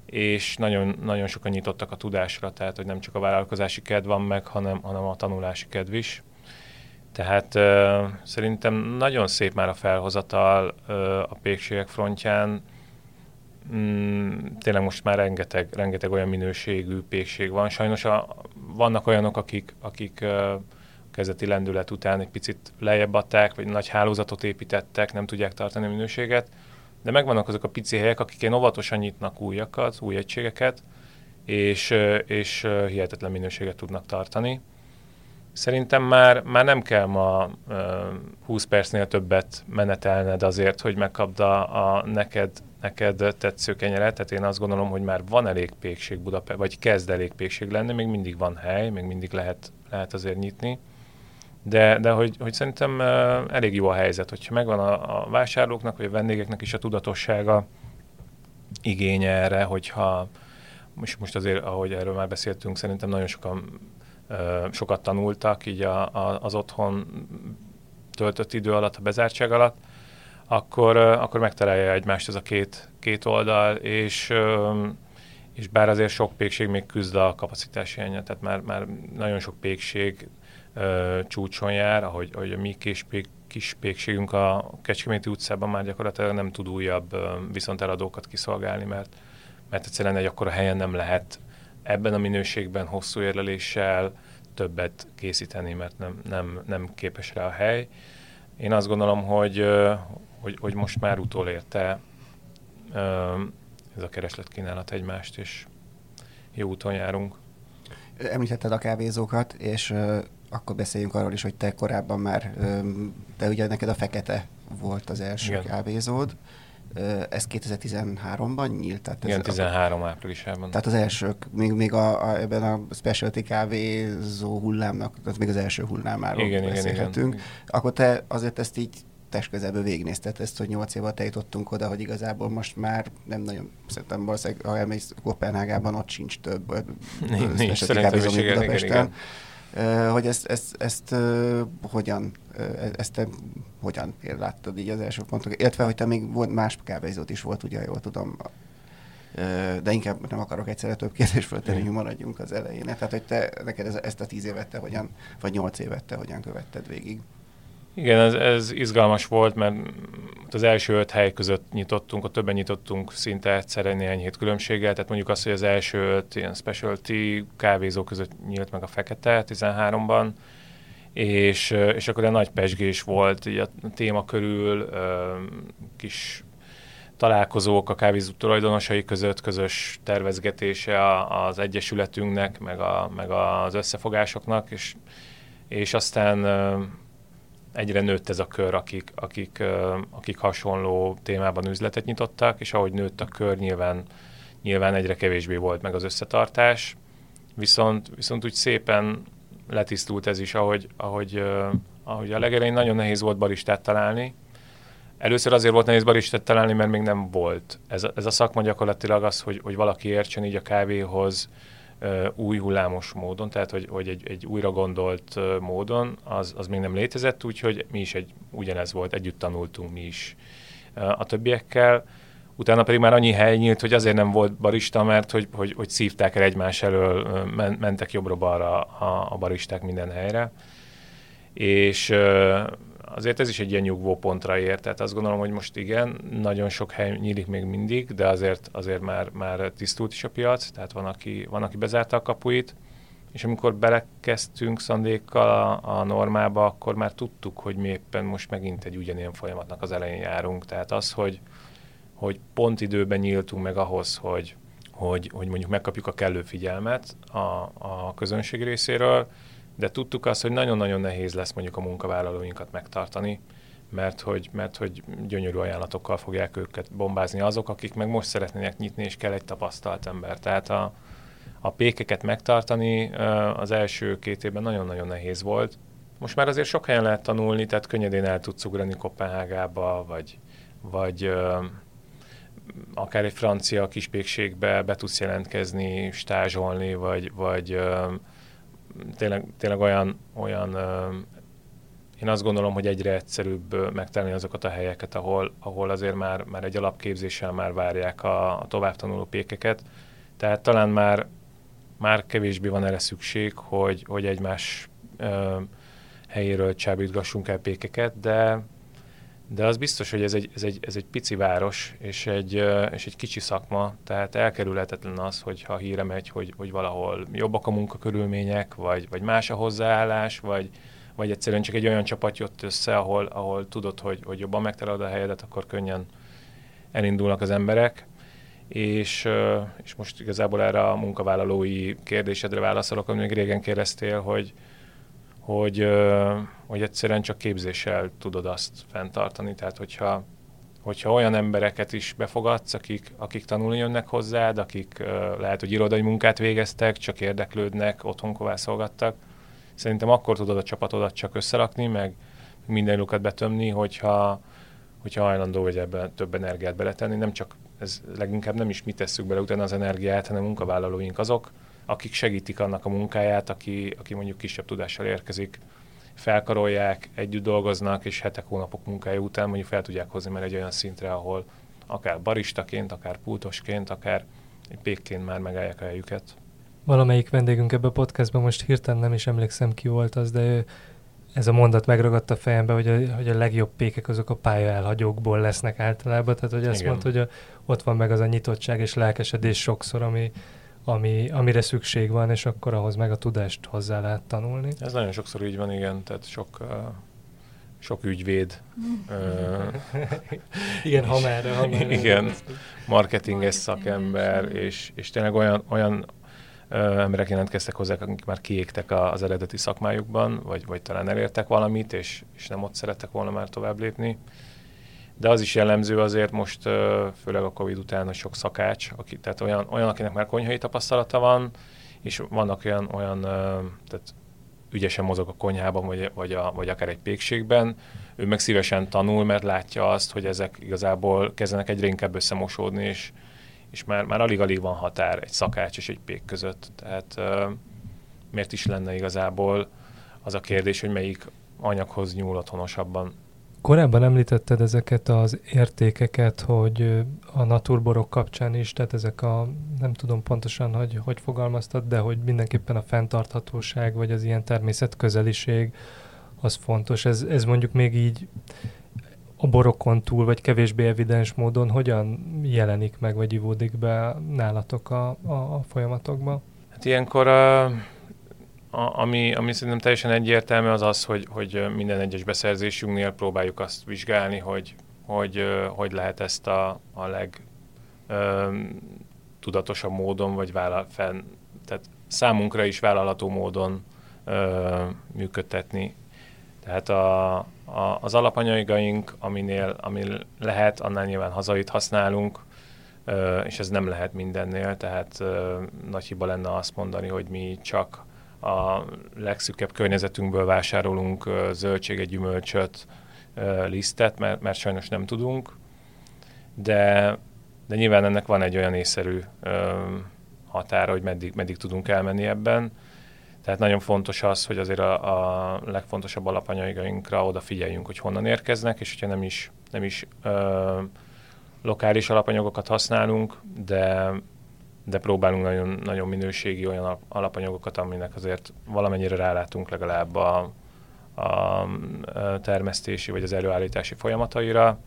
és nagyon, nagyon sokan nyitottak a tudásra, tehát hogy nem csak a vállalkozási kedv van meg, hanem, hanem a tanulási kedv is. Tehát uh, szerintem nagyon szép már a felhozatal uh, a pékségek frontján, mm, tényleg most már rengeteg, rengeteg olyan minőségű pékség van. Sajnos a, vannak olyanok, akik, akik uh, kezdeti lendület után egy picit lejjebb adták, vagy nagy hálózatot építettek, nem tudják tartani a minőséget, de megvannak azok a pici helyek, akik ilyen óvatosan nyitnak újakat, új egységeket, és, és hihetetlen minőséget tudnak tartani. Szerintem már, már nem kell ma uh, 20 percnél többet menetelned azért, hogy megkapd a, a neked neked tetsző kenyeret, tehát én azt gondolom, hogy már van elég pékség Budapest, vagy kezd elég pékség lenni, még mindig van hely, még mindig lehet, lehet azért nyitni. De, de hogy, hogy szerintem uh, elég jó a helyzet, hogyha megvan a, a vásárlóknak, vagy a vendégeknek is a tudatossága, igénye erre, hogyha most, most azért, ahogy erről már beszéltünk, szerintem nagyon sokan sokat tanultak így a, a, az otthon töltött idő alatt, a bezártság alatt, akkor, akkor megtalálja egymást ez a két, két oldal, és, és bár azért sok pékség még küzd a kapacitási hiánya, tehát már, már nagyon sok pékség csúcson jár, ahogy, ahogy a mi kis, pék, kis pékségünk a Kecskeméti utcában már gyakorlatilag nem tud újabb viszont eladókat kiszolgálni, mert, mert egyszerűen egy akkora helyen nem lehet ebben a minőségben hosszú érleléssel többet készíteni, mert nem, nem, nem képes rá a hely. Én azt gondolom, hogy, hogy, hogy most már utolérte ez a kereslet kínálat egymást, és jó úton járunk. Említetted a kávézókat, és akkor beszéljünk arról is, hogy te korábban már, te ugye neked a fekete volt az első Igen. kávézód. Ez 2013-ban nyílt? Tehát Igen, 13 a, áprilisában. Tehát az elsők, még, még a, a, ebben a specialty kávézó hullámnak, tehát még az első hullámáról igen, beszélhetünk. Igen, igen. Akkor te azért ezt így testközelből végignézted ezt, hogy nyolc év alatt eljutottunk oda, hogy igazából most már nem nagyon, szerintem valószínűleg, ha elmész Kopenhágában, ott sincs több. Nincs, szerintem is igen, igen, igen. Hogy ezt, ezt, ezt hogyan, ezt te hogyan láttad így az első pontok, illetve hogy te még volt más kávézót is volt, ugye, jól tudom, de inkább nem akarok egyszerre több kérdést föltenni, hogy maradjunk az elején. Tehát, hogy te neked ezt a tíz évet te hogyan, vagy nyolc évet te hogyan követted végig? Igen, ez, ez izgalmas volt, mert az első öt hely között nyitottunk, a többen nyitottunk szinte egyszerre néhány hét különbséggel, tehát mondjuk azt, hogy az első öt ilyen specialty kávézó között nyílt meg a fekete 13-ban, és, és akkor egy nagy pesgés volt így a téma körül, kis találkozók a kávézó tulajdonosai között, közös tervezgetése az egyesületünknek, meg, a, meg az összefogásoknak, és, és aztán egyre nőtt ez a kör, akik, akik, akik hasonló témában üzletet nyitottak, és ahogy nőtt a kör, nyilván, nyilván egyre kevésbé volt meg az összetartás, viszont, viszont úgy szépen letisztult ez is, ahogy, ahogy, ahogy a legelején nagyon nehéz volt baristát találni. Először azért volt nehéz baristát találni, mert még nem volt. Ez a, ez a szakma gyakorlatilag az, hogy, hogy valaki értsen így a kávéhoz, új hullámos módon, tehát hogy, hogy egy, egy újra gondolt módon, az, az még nem létezett, úgyhogy mi is egy, ugyanez volt, együtt tanultunk mi is a többiekkel. Utána pedig már annyi hely nyílt, hogy azért nem volt barista, mert hogy, hogy, hogy szívták el egymás elől, mentek jobbra-balra a, a baristák minden helyre. És azért ez is egy ilyen nyugvó pontra ér, tehát azt gondolom, hogy most igen, nagyon sok hely nyílik még mindig, de azért, azért már, már tisztult is a piac, tehát van aki, van, aki bezárta a kapuit, és amikor belekezdtünk Szandékkal a, a normába, akkor már tudtuk, hogy mi éppen most megint egy ugyanilyen folyamatnak az elején járunk. Tehát az, hogy, hogy pont időben nyíltunk meg ahhoz, hogy, hogy, hogy mondjuk megkapjuk a kellő figyelmet a, a közönség részéről, de tudtuk azt, hogy nagyon-nagyon nehéz lesz mondjuk a munkavállalóinkat megtartani, mert hogy, mert hogy gyönyörű ajánlatokkal fogják őket bombázni azok, akik meg most szeretnének nyitni, és kell egy tapasztalt ember. Tehát a, a pékeket megtartani az első két évben nagyon-nagyon nehéz volt. Most már azért sok helyen lehet tanulni, tehát könnyedén el tudsz ugrani Kopenhágába, vagy, vagy akár egy francia kispékségbe be tudsz jelentkezni, stázsolni, vagy, vagy tényleg, tényleg olyan, olyan én azt gondolom, hogy egyre egyszerűbb megtalálni azokat a helyeket, ahol, ahol azért már, már egy alapképzéssel már várják a, a továbbtanuló pékeket. Tehát talán már, már kevésbé van erre szükség, hogy, hogy egymás ö, helyéről csábítgassunk el pékeket, de, de az biztos, hogy ez egy, ez egy, ez egy pici város, és egy, és egy kicsi szakma, tehát elkerülhetetlen az, hogy ha híre megy, hogy, hogy valahol jobbak a munkakörülmények, vagy, vagy más a hozzáállás, vagy, vagy egyszerűen csak egy olyan csapat jött össze, ahol, ahol tudod, hogy, hogy jobban megtalálod a helyedet, akkor könnyen elindulnak az emberek. És, és most igazából erre a munkavállalói kérdésedre válaszolok, amit még régen kérdeztél, hogy, hogy, hogy egyszerűen csak képzéssel tudod azt fenntartani. Tehát, hogyha, hogyha olyan embereket is befogadsz, akik, akik tanulni jönnek hozzád, akik lehet, hogy irodai munkát végeztek, csak érdeklődnek, otthon kovászolgattak, szerintem akkor tudod a csapatodat csak összerakni, meg minden lukat betömni, hogyha, hogyha hajlandó vagy ebben több energiát beletenni. Nem csak, ez leginkább nem is mi tesszük bele utána az energiát, hanem munkavállalóink azok, akik segítik annak a munkáját, aki, aki mondjuk kisebb tudással érkezik, felkarolják, együtt dolgoznak, és hetek, hónapok munkája után mondjuk fel tudják hozni már egy olyan szintre, ahol akár baristaként, akár pultosként, akár pékként már megállják a helyüket. Valamelyik vendégünk ebbe a podcastban, most hirtelen nem is emlékszem ki volt az, de ő, ez a mondat megragadta a fejembe, hogy a, hogy a legjobb pékek azok a pálya elhagyókból lesznek általában, tehát hogy azt mondta, hogy a, ott van meg az a nyitottság és lelkesedés sokszor, ami, ami, amire szükség van, és akkor ahhoz meg a tudást hozzá lehet tanulni. Ez nagyon sokszor így van, igen, tehát sok, uh, sok ügyvéd. uh, [laughs] igen, ha merre, ha merre. Igen, marketinges szakember, és, és tényleg olyan, olyan uh, emberek jelentkeztek hozzá, akik már kiégtek az eredeti szakmájukban, vagy, vagy talán elértek valamit, és, és nem ott szerettek volna már tovább lépni de az is jellemző azért most, főleg a Covid után, hogy sok szakács, aki, tehát olyan, olyan, akinek már konyhai tapasztalata van, és vannak olyan, olyan tehát ügyesen mozog a konyhában, vagy, vagy, a, vagy akár egy pékségben, ő meg szívesen tanul, mert látja azt, hogy ezek igazából kezdenek egyre inkább összemosódni, és, és már, már alig-alig van határ egy szakács és egy pék között. Tehát miért is lenne igazából az a kérdés, hogy melyik anyaghoz nyúl otthonosabban Korábban említetted ezeket az értékeket, hogy a naturborok kapcsán is, tehát ezek a, nem tudom pontosan, hogy hogy fogalmaztad, de hogy mindenképpen a fenntarthatóság, vagy az ilyen természetközeliség, az fontos. Ez, ez mondjuk még így a borokon túl, vagy kevésbé evidens módon hogyan jelenik meg, vagy ivódik be nálatok a, a, a folyamatokba? Hát ilyenkor uh a, ami, ami szerintem teljesen egyértelmű az az, hogy, hogy minden egyes beszerzésünknél próbáljuk azt vizsgálni, hogy hogy, hogy lehet ezt a, a leg ö, tudatosabb módon, vagy vállal, fenn, tehát számunkra is vállalható módon ö, működtetni. Tehát a, a, az alapanyagaink, aminél, ami lehet, annál nyilván hazait használunk, ö, és ez nem lehet mindennél, tehát ö, nagy hiba lenne azt mondani, hogy mi csak a legszűkebb környezetünkből vásárolunk zöldséget, gyümölcsöt, lisztet, mert, mert sajnos nem tudunk, de, de nyilván ennek van egy olyan észszerű határa, hogy meddig, meddig tudunk elmenni ebben. Tehát nagyon fontos az, hogy azért a, a legfontosabb alapanyagainkra odafigyeljünk, hogy honnan érkeznek, és hogyha nem is, nem is ö, lokális alapanyagokat használunk, de de próbálunk nagyon, nagyon minőségi olyan alapanyagokat, aminek azért valamennyire rálátunk legalább a, a termesztési vagy az előállítási folyamataira.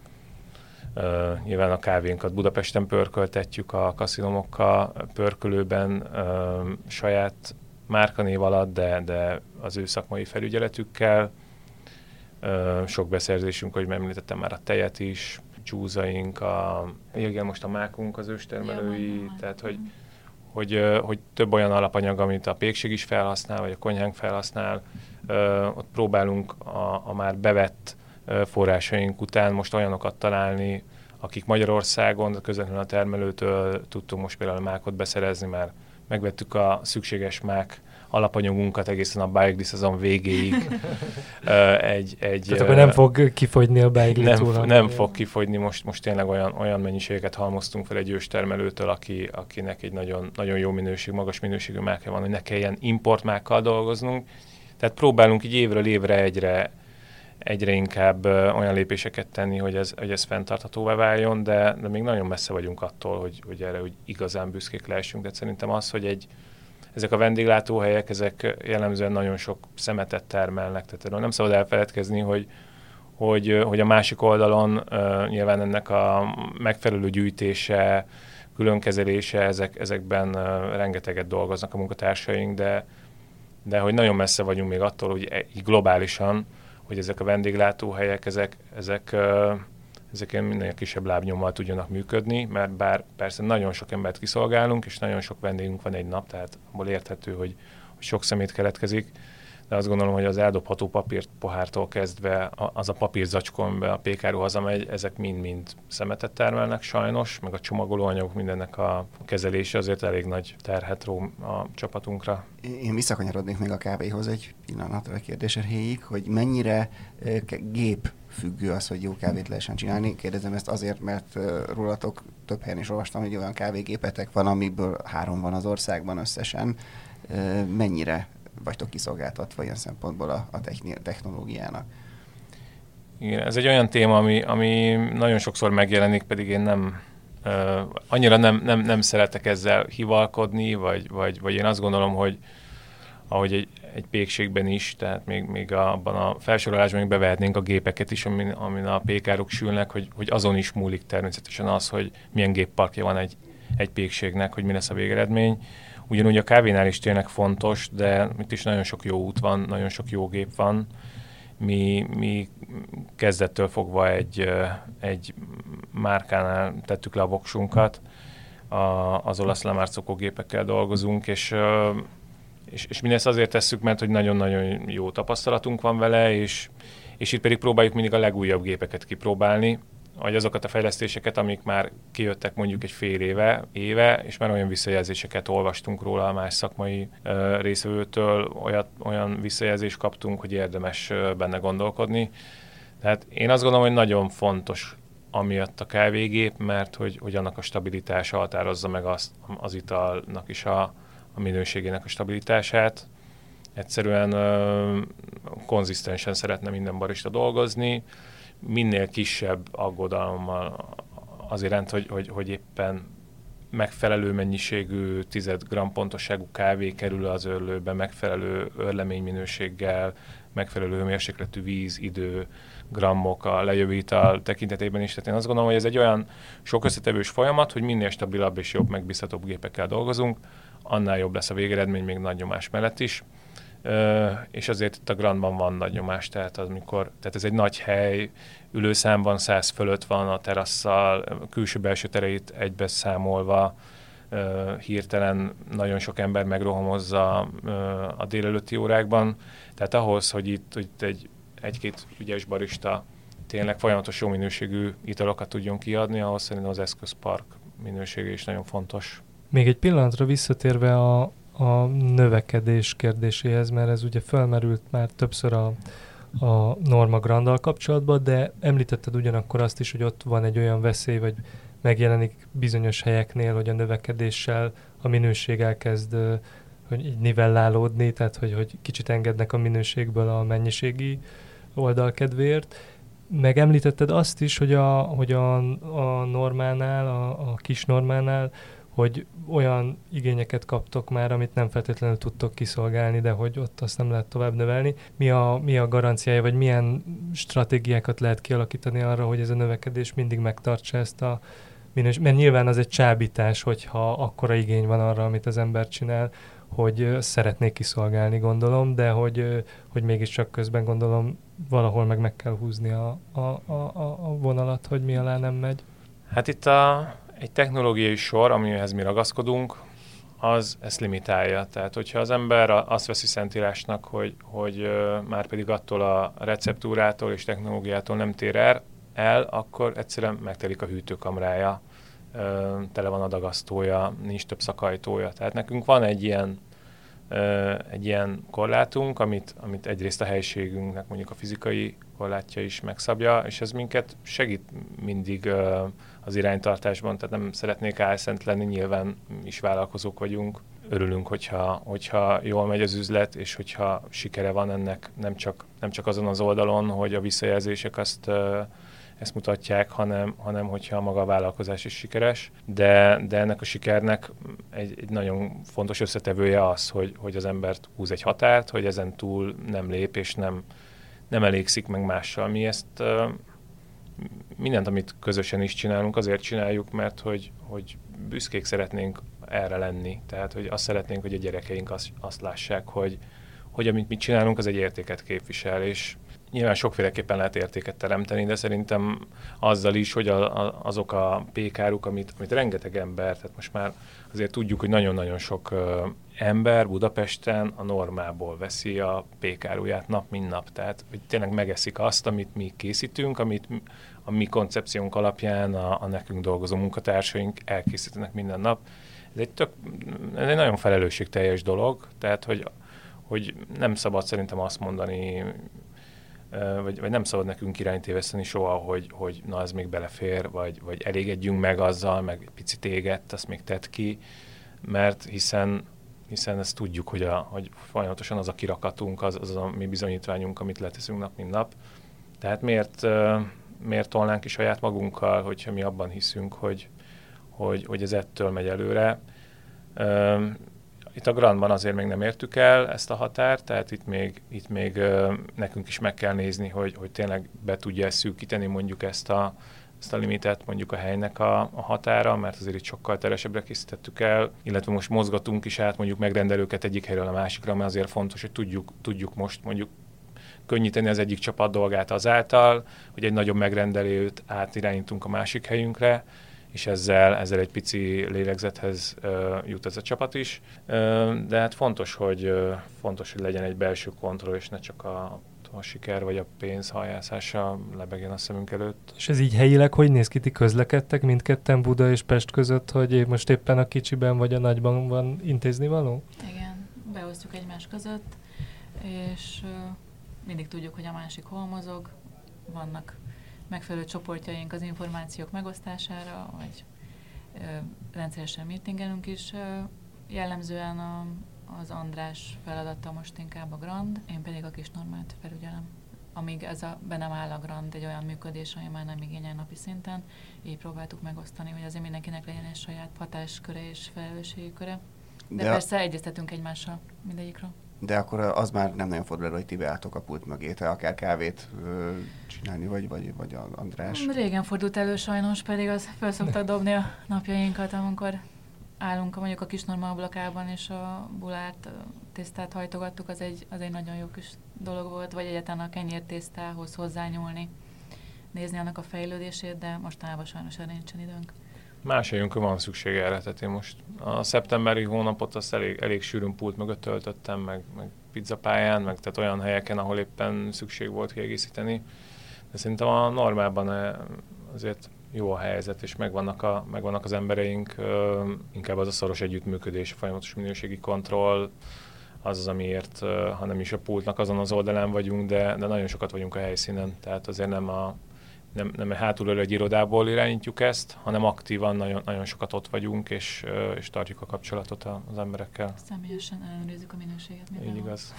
Uh, nyilván a kávénkat Budapesten pörköltetjük a kaszinomokkal, pörkölőben uh, saját márkanév alatt, de, de az ő szakmai felügyeletükkel. Uh, sok beszerzésünk, hogy említettem már a tejet is, csúzaink, a, igen, most a mákunk az őstermelői, Ja, tehát hogy, hogy, hogy több olyan alapanyag, amit a pékség is felhasznál, vagy a konyhánk felhasznál, ott próbálunk a, a már bevett forrásaink után most olyanokat találni, akik Magyarországon közvetlenül a termelőtől tudtunk most például a mákot beszerezni, mert megvettük a szükséges mák alapanyagunkat egészen a Bike szezon végéig. [laughs] egy, egy, Tehát akkor nem fog kifogyni a Bike Nem, túl, nem fog kifogyni, most, most tényleg olyan, olyan mennyiségeket halmoztunk fel egy őstermelőtől, aki, akinek egy nagyon, nagyon jó minőség, magas minőségű mákja van, hogy ne kelljen importmákkal dolgoznunk. Tehát próbálunk így évről évre egyre, egyre inkább olyan lépéseket tenni, hogy ez, hogy ez fenntarthatóvá váljon, de, de még nagyon messze vagyunk attól, hogy, hogy erre hogy igazán büszkék lehessünk. De szerintem az, hogy egy, ezek a vendéglátóhelyek, ezek jellemzően nagyon sok szemetet termelnek, tehát nem szabad elfeledkezni, hogy, hogy, hogy a másik oldalon uh, nyilván ennek a megfelelő gyűjtése, különkezelése, ezek, ezekben uh, rengeteget dolgoznak a munkatársaink, de, de hogy nagyon messze vagyunk még attól, hogy e, globálisan, hogy ezek a vendéglátóhelyek, ezek, ezek uh, ezeken minél kisebb lábnyommal tudjanak működni, mert bár persze nagyon sok embert kiszolgálunk, és nagyon sok vendégünk van egy nap, tehát abból érthető, hogy, hogy sok szemét keletkezik, de azt gondolom, hogy az eldobható papírt pohártól kezdve az a papírzacskó, amiben a pékáru hazamegy, ezek mind-mind szemetet termelnek sajnos, meg a csomagolóanyagok mindennek a kezelése azért elég nagy terhet ró a csapatunkra. Én visszakanyarodnék még a kávéhoz egy pillanatra a kérdés hogy mennyire gép függő az, hogy jó kávét lehessen csinálni. Kérdezem ezt azért, mert rólatok több helyen is olvastam, hogy olyan kávégépetek van, amiből három van az országban összesen. Mennyire vagytok kiszolgáltatva ilyen szempontból a, a technológiának? Igen, ez egy olyan téma, ami, ami nagyon sokszor megjelenik, pedig én nem, uh, annyira nem, nem, nem szeretek ezzel hivalkodni, vagy, vagy, vagy én azt gondolom, hogy ahogy egy, egy pékségben is, tehát még, még abban a felsorolásban még bevehetnénk a gépeket is, amin, amin a pékárok sülnek, hogy, hogy azon is múlik természetesen az, hogy milyen gépparkja van egy, egy pékségnek, hogy mi lesz a végeredmény. Ugyanúgy a kávénál is tényleg fontos, de itt is nagyon sok jó út van, nagyon sok jó gép van. Mi, mi kezdettől fogva egy, egy márkánál tettük le a voksunkat, a, az olasz lemárcokó gépekkel dolgozunk, és és, és mindezt azért tesszük, mert hogy nagyon-nagyon jó tapasztalatunk van vele, és, és itt pedig próbáljuk mindig a legújabb gépeket kipróbálni, vagy azokat a fejlesztéseket, amik már kijöttek mondjuk egy fél éve, éve, és már olyan visszajelzéseket olvastunk róla a más szakmai uh, részvevőtől, olyat, olyan visszajelzést kaptunk, hogy érdemes uh, benne gondolkodni. Tehát én azt gondolom, hogy nagyon fontos amiatt a kávégép, mert hogy, hogy annak a stabilitása határozza meg azt, az italnak is a, a minőségének a stabilitását. Egyszerűen uh, konzisztensen szeretne minden barista dolgozni, minél kisebb aggodalommal az iránt, hogy, hogy, hogy éppen megfelelő mennyiségű 10 g pontosságú kávé kerül az örlőbe, megfelelő örleményminőséggel, megfelelő hőmérsékletű víz, idő, grammok a lejövő ital tekintetében is. Tehát én azt gondolom, hogy ez egy olyan sok összetevős folyamat, hogy minél stabilabb és jobb, megbízhatóbb gépekkel dolgozunk, annál jobb lesz a végeredmény még nagy nyomás mellett is. Uh, és azért itt a Grandban van nagy nyomás, tehát, az, amikor, tehát ez egy nagy hely, ülőszámban 100 fölött van a terasszal, külső-belső tereit egybe számolva, uh, hirtelen nagyon sok ember megrohamozza uh, a délelőtti órákban, tehát ahhoz, hogy itt, itt egy, egy-két ügyes barista tényleg folyamatos jó minőségű italokat tudjon kiadni, ahhoz szerintem az eszközpark minősége is nagyon fontos. Még egy pillanatra visszatérve a, a növekedés kérdéséhez, mert ez ugye felmerült már többször a, a Norma Grandal kapcsolatban, de említetted ugyanakkor azt is, hogy ott van egy olyan veszély, vagy megjelenik bizonyos helyeknél, hogy a növekedéssel a minőség elkezd hogy így nivellálódni, tehát hogy, hogy kicsit engednek a minőségből a mennyiségi oldal kedvéért. Megemlítetted azt is, hogy a, hogy a, a normánál, a, a kis normánál hogy olyan igényeket kaptok már, amit nem feltétlenül tudtok kiszolgálni, de hogy ott azt nem lehet tovább növelni. Mi a, mi a garanciája, vagy milyen stratégiákat lehet kialakítani arra, hogy ez a növekedés mindig megtartsa ezt a minős, mert nyilván az egy csábítás, hogyha akkora igény van arra, amit az ember csinál, hogy szeretnék kiszolgálni, gondolom, de hogy, hogy mégiscsak közben gondolom valahol meg meg kell húzni a, a, a, a vonalat, hogy mi alá nem megy. Hát itt a, egy technológiai sor, amihez mi ragaszkodunk, az ezt limitálja. Tehát, hogyha az ember azt veszi szentírásnak, hogy, hogy már pedig attól a receptúrától és technológiától nem tér el, el, akkor egyszerűen megtelik a hűtőkamrája, tele van a dagasztója, nincs több szakajtója. Tehát nekünk van egy ilyen, egy ilyen korlátunk, amit, amit egyrészt a helységünknek mondjuk a fizikai korlátja is megszabja, és ez minket segít mindig az iránytartásban, tehát nem szeretnék álszent lenni, nyilván is vállalkozók vagyunk. Örülünk, hogyha, hogyha jól megy az üzlet, és hogyha sikere van ennek nem csak, nem csak azon az oldalon, hogy a visszajelzések azt ezt mutatják, hanem, hanem hogyha maga a vállalkozás is sikeres. De, de ennek a sikernek egy, egy nagyon fontos összetevője az, hogy, hogy az embert húz egy határt, hogy ezen túl nem lép és nem, nem elégszik meg mással. Mi ezt mindent, amit közösen is csinálunk, azért csináljuk, mert hogy, hogy büszkék szeretnénk erre lenni. Tehát, hogy azt szeretnénk, hogy a gyerekeink azt, azt lássák, hogy, hogy amit mi csinálunk, az egy értéket képvisel, és nyilván sokféleképpen lehet értéket teremteni, de szerintem azzal is, hogy a, a, azok a pékáruk, amit, amit rengeteg ember, tehát most már azért tudjuk, hogy nagyon-nagyon sok ember Budapesten a normából veszi a pékáruját nap, mint nap. Tehát, hogy tényleg megeszik azt, amit mi készítünk, amit a mi koncepciónk alapján a, a nekünk dolgozó munkatársaink elkészítenek minden nap. Ez egy, tök, ez egy nagyon felelősségteljes dolog, tehát, hogy, hogy nem szabad szerintem azt mondani, vagy, vagy nem szabad nekünk irányt téveszteni soha, hogy, hogy na ez még belefér, vagy, vagy elégedjünk meg azzal, meg picit égett, azt még tett ki, mert hiszen hiszen ezt tudjuk, hogy, a, hogy folyamatosan az a kirakatunk, az, az a mi bizonyítványunk, amit leteszünk nap, mint nap. Tehát miért, miért tolnánk ki saját magunkkal, hogyha mi abban hiszünk, hogy, hogy, hogy ez ettől megy előre. Itt a Grandban azért még nem értük el ezt a határt, tehát itt még, itt még nekünk is meg kell nézni, hogy, hogy tényleg be tudja szűkíteni mondjuk ezt a, ezt a limitet mondjuk a helynek a, a határa, mert azért itt sokkal teresebbre készítettük el, illetve most mozgatunk is át mondjuk megrendelőket egyik helyről a másikra, mert azért fontos, hogy tudjuk, tudjuk most mondjuk könnyíteni az egyik csapat dolgát azáltal, hogy egy nagyobb megrendelőt átirányítunk a másik helyünkre, és ezzel, ezzel egy pici lélegzethez uh, jut ez a csapat is. Uh, de hát fontos, hogy uh, fontos, hogy legyen egy belső kontroll, és ne csak a a siker vagy a pénz hajászása lebegjen a szemünk előtt. És ez így helyileg hogy néz ki? Ti közlekedtek mindketten Buda és Pest között, hogy most éppen a kicsiben vagy a nagyban van intézni való? Igen, beosztjuk egymás között, és mindig tudjuk, hogy a másik hol mozog, vannak megfelelő csoportjaink az információk megosztására, vagy ö, rendszeresen meetingelünk is. Ö, jellemzően a, az András feladata most inkább a Grand, én pedig a kis normát felügyelem. Amíg ez a, be nem áll a Grand egy olyan működés, ami már nem igényel napi szinten, így próbáltuk megosztani, hogy azért mindenkinek legyen egy saját hatásköre és felelősségi köre. De, De persze a... egyeztetünk egymással mindegyikről de akkor az már nem nagyon fordul elő, hogy ti beálltok a pult mögé, te akár kávét ö, csinálni, vagy, vagy, vagy a András. Régen fordult elő sajnos, pedig az fel szokta dobni a napjainkat, amikor állunk mondjuk a kis norma ablakában, és a bulárt tésztát hajtogattuk, az egy, az egy nagyon jó kis dolog volt, vagy egyáltalán a kenyértésztához hozzányúlni, nézni annak a fejlődését, de mostanában sajnos erre nincsen időnk. Más helyünkön van szükség erre, tehát én most a szeptemberi hónapot azt elég, elég sűrűn pult mögött töltöttem, meg, meg pizzapályán, meg tehát olyan helyeken, ahol éppen szükség volt kiegészíteni. De szerintem a normálban eh, azért jó a helyzet, és megvannak, a, megvannak az embereink, inkább az a szoros együttműködés, a folyamatos minőségi kontroll, az az, amiért, ha nem is a pultnak azon az oldalán vagyunk, de, de nagyon sokat vagyunk a helyszínen, tehát azért nem a, nem, nem hátulról egy irodából irányítjuk ezt, hanem aktívan nagyon, nagyon sokat ott vagyunk, és, és tartjuk a kapcsolatot az emberekkel. Személyesen ellenőrizzük a minőséget. Így igaz.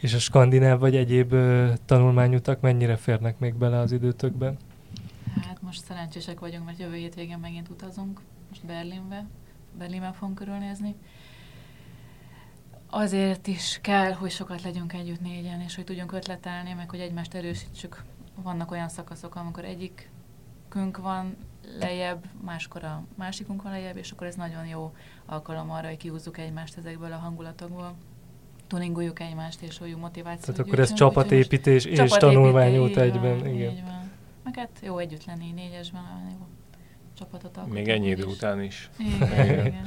és a skandináv vagy egyéb tanulmányutak mennyire férnek még bele az időtökben? Hát most szerencsések vagyunk, mert jövő hétvégén megint utazunk, most Berlinbe, Berlinben fogunk körülnézni. Azért is kell, hogy sokat legyünk együtt négyen, és hogy tudjunk ötletelni, meg hogy egymást erősítsük vannak olyan szakaszok, amikor egyik egyikünk van lejjebb, máskor a másikunk van lejjebb, és akkor ez nagyon jó alkalom arra, hogy kihúzzuk egymást ezekből a hangulatokból tuningoljuk egymást, és hogy motivációt Tehát akkor ez csapatépítés és tanulmányút egyben. Igen. Így van. Meg hát jó együtt lenni négyesben, jó csapatot alkotunk. Még ennyi idő után is. Igen, igen.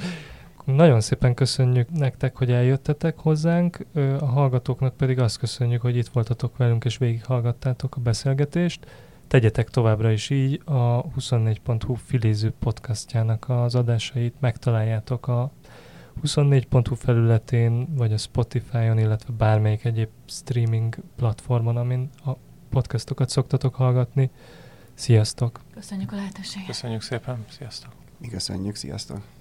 Nagyon szépen köszönjük nektek, hogy eljöttetek hozzánk, a hallgatóknak pedig azt köszönjük, hogy itt voltatok velünk és végighallgattátok a beszélgetést. Tegyetek továbbra is így, a 24.hu filéző podcastjának az adásait megtaláljátok a 24.hu felületén, vagy a Spotify-on, illetve bármelyik egyéb streaming platformon, amin a podcastokat szoktatok hallgatni. Sziasztok! Köszönjük a lehetőséget! Köszönjük szépen, sziasztok! Mi köszönjük, sziasztok!